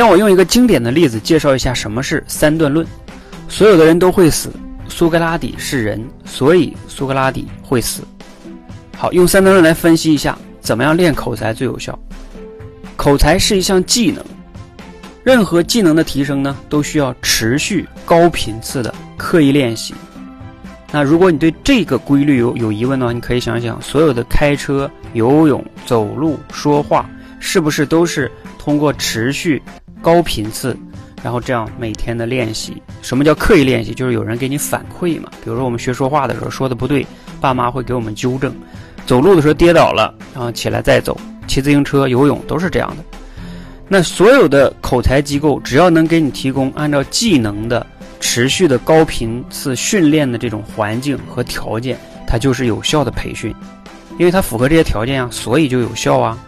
让我用一个经典的例子介绍一下什么是三段论。所有的人都会死，苏格拉底是人，所以苏格拉底会死。好，用三段论来分析一下，怎么样练口才最有效？口才是一项技能，任何技能的提升呢，都需要持续高频次的刻意练习。那如果你对这个规律有有疑问的话，你可以想想，所有的开车、游泳、走路、说话，是不是都是通过持续高频次，然后这样每天的练习？什么叫刻意练习？就是有人给你反馈嘛。比如说我们学说话的时候说的不对，爸妈会给我们纠正；走路的时候跌倒了，然后起来再走；骑自行车、游泳都是这样的。那所有的口才机构，只要能给你提供按照技能的。持续的高频次训练的这种环境和条件，它就是有效的培训，因为它符合这些条件啊，所以就有效啊。